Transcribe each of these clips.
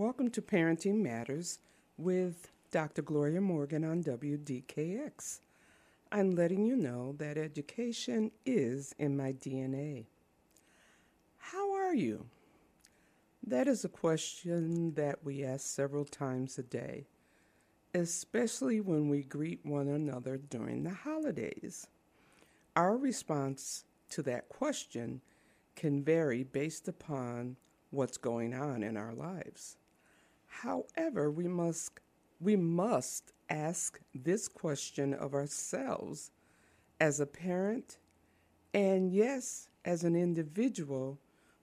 Welcome to Parenting Matters with Dr. Gloria Morgan on WDKX. I'm letting you know that education is in my DNA. How are you? That is a question that we ask several times a day, especially when we greet one another during the holidays. Our response to that question can vary based upon what's going on in our lives. However, we must we must ask this question of ourselves as a parent and yes, as an individual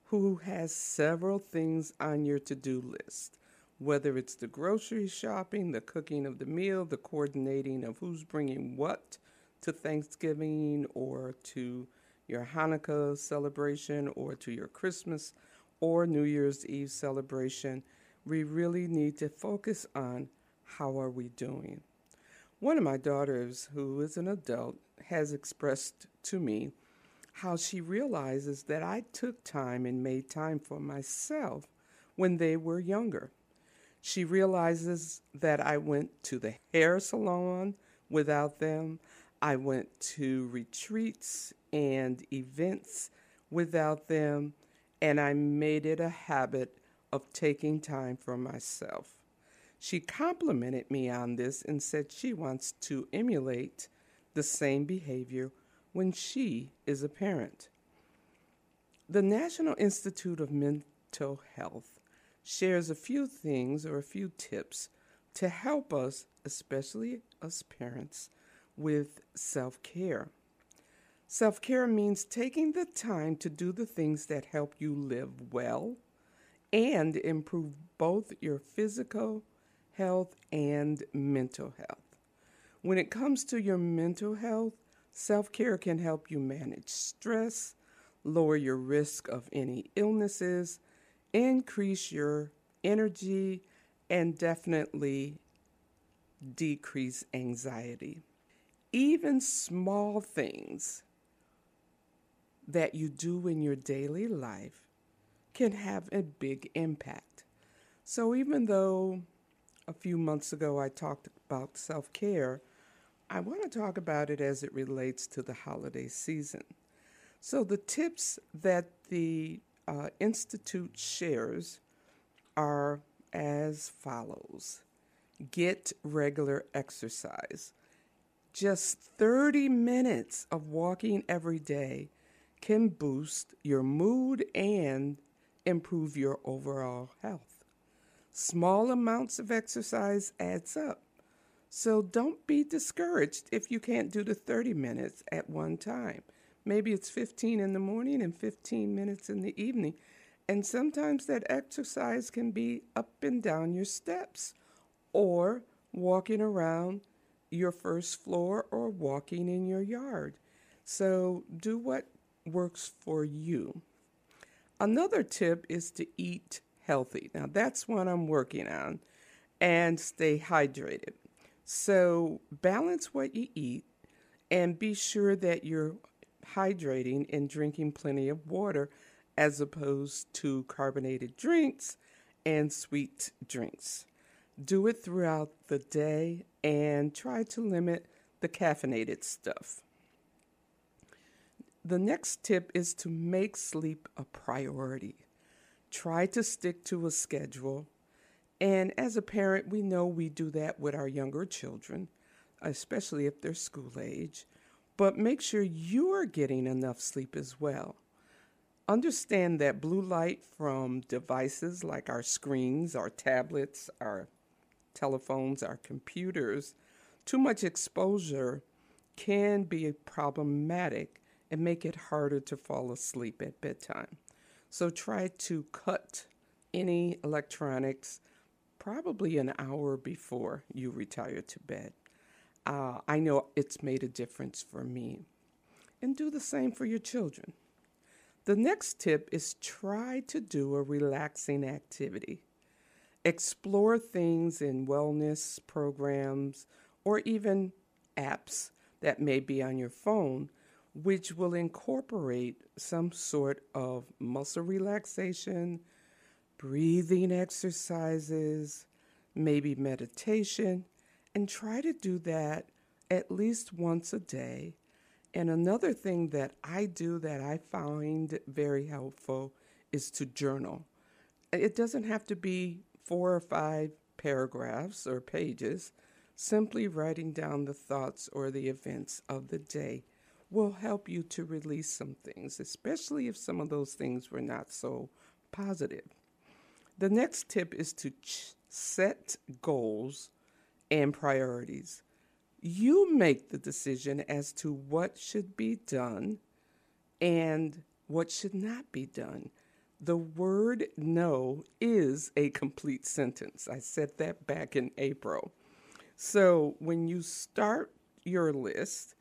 who has several things on your to-do list. Whether it's the grocery shopping, the cooking of the meal, the coordinating of who's bringing what to Thanksgiving or to your Hanukkah celebration or to your Christmas or New Year's Eve celebration, we really need to focus on how are we doing. One of my daughters, who is an adult, has expressed to me how she realizes that I took time and made time for myself when they were younger. She realizes that I went to the hair salon without them. I went to retreats and events without them, and I made it a habit of taking time for myself. She complimented me on this and said she wants to emulate the same behavior when she is a parent. The National Institute of Mental Health shares a few things or a few tips to help us, especially us parents, with self care. Self care means taking the time to do the things that help you live well and improve both your physical health and mental health. When it comes to your mental health, self care can help you manage stress, lower your risk of any illnesses, increase your energy, and definitely decrease anxiety. Even small things that you do in your daily life can have a big impact. So, even though a few months ago I talked about self care, I want to talk about it as it relates to the holiday season. So, the tips that the uh, Institute shares are as follows Get regular exercise. Just 30 minutes of walking every day can boost your mood and improve your overall health. Small amounts of exercise adds up. So don't be discouraged if you can't do the 30 minutes at one time. Maybe it's 15 in the morning and 15 minutes in the evening. And sometimes that exercise can be up and down your steps or walking around your first floor or walking in your yard. So do what works for you. Another tip is to eat healthy. Now, that's what I'm working on and stay hydrated. So, balance what you eat and be sure that you're hydrating and drinking plenty of water as opposed to carbonated drinks and sweet drinks. Do it throughout the day and try to limit the caffeinated stuff. The next tip is to make sleep a priority. Try to stick to a schedule. And as a parent, we know we do that with our younger children, especially if they're school age. But make sure you're getting enough sleep as well. Understand that blue light from devices like our screens, our tablets, our telephones, our computers, too much exposure can be problematic and make it harder to fall asleep at bedtime. So try to cut any electronics probably an hour before you retire to bed. Uh, I know it's made a difference for me. And do the same for your children. The next tip is try to do a relaxing activity. Explore things in wellness programs or even apps that may be on your phone which will incorporate some sort of muscle relaxation, breathing exercises, maybe meditation, and try to do that at least once a day. And another thing that I do that I find very helpful is to journal. It doesn't have to be four or five paragraphs or pages. Simply writing down the thoughts or the events of the day will help you to release some things, especially if some of those things were not so positive. The next tip is to ch- set goals and priorities. You make the decision as to what should be done and what should not be done. The word no is a complete sentence. I said that back in April. So when you start your list,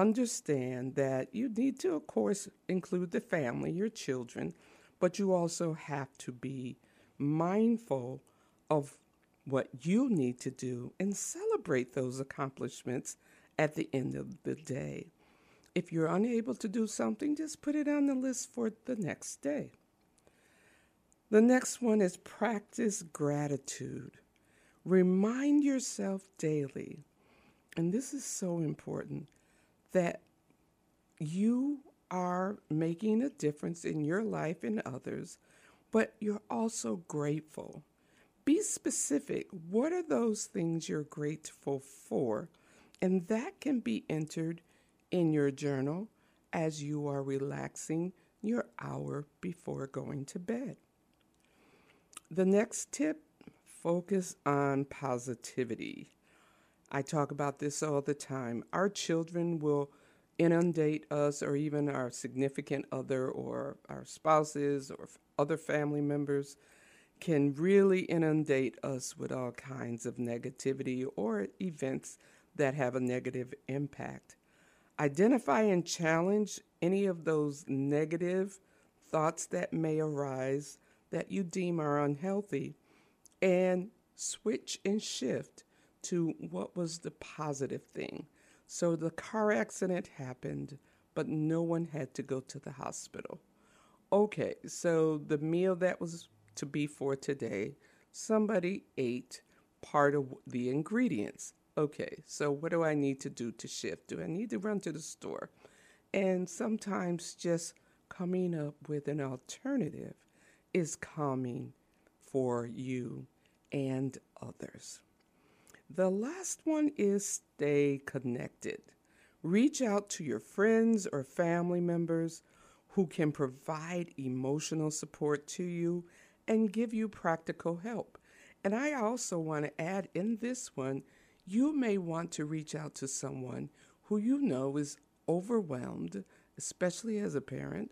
understand that you need to, of course, include the family, your children, but you also have to be mindful of what you need to do and celebrate those accomplishments at the end of the day. If you're unable to do something, just put it on the list for the next day. The next one is practice gratitude. Remind yourself daily, and this is so important, that you are making a difference in your life and others, but you're also grateful. Be specific. What are those things you're grateful for? And that can be entered in your journal as you are relaxing your hour before going to bed. The next tip focus on positivity. I talk about this all the time. Our children will inundate us, or even our significant other, or our spouses, or other family members can really inundate us with all kinds of negativity or events that have a negative impact. Identify and challenge any of those negative thoughts that may arise that you deem are unhealthy and switch and shift to what was the positive thing. So the car accident happened, but no one had to go to the hospital. Okay, so the meal that was to be for today, somebody ate part of the ingredients. Okay, so what do I need to do to shift? Do I need to run to the store? And sometimes just coming up with an alternative is calming for you and others. The last one is stay connected. Reach out to your friends or family members who can provide emotional support to you and give you practical help. And I also want to add in this one, you may want to reach out to someone who you know is overwhelmed, especially as a parent,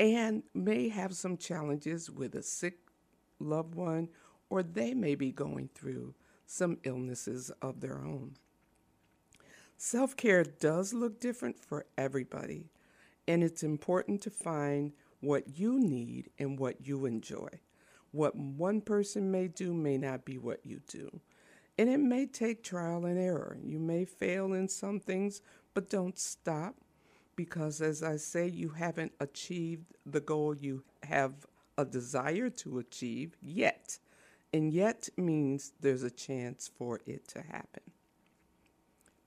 and may have some challenges with a sick loved one, or they may be going through some illnesses of their own. Self care does look different for everybody, and it's important to find what you need and what you enjoy. What one person may do may not be what you do. And it may take trial and error. You may fail in some things, but don't stop because, as I say, you haven't achieved the goal you have a desire to achieve yet. And yet means there's a chance for it to happen.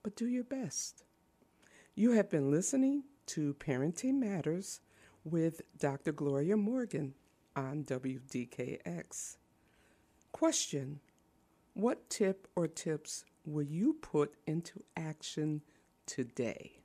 But do your best. You have been listening to Parenting Matters with Dr. Gloria Morgan on WDKX. Question What tip or tips will you put into action today?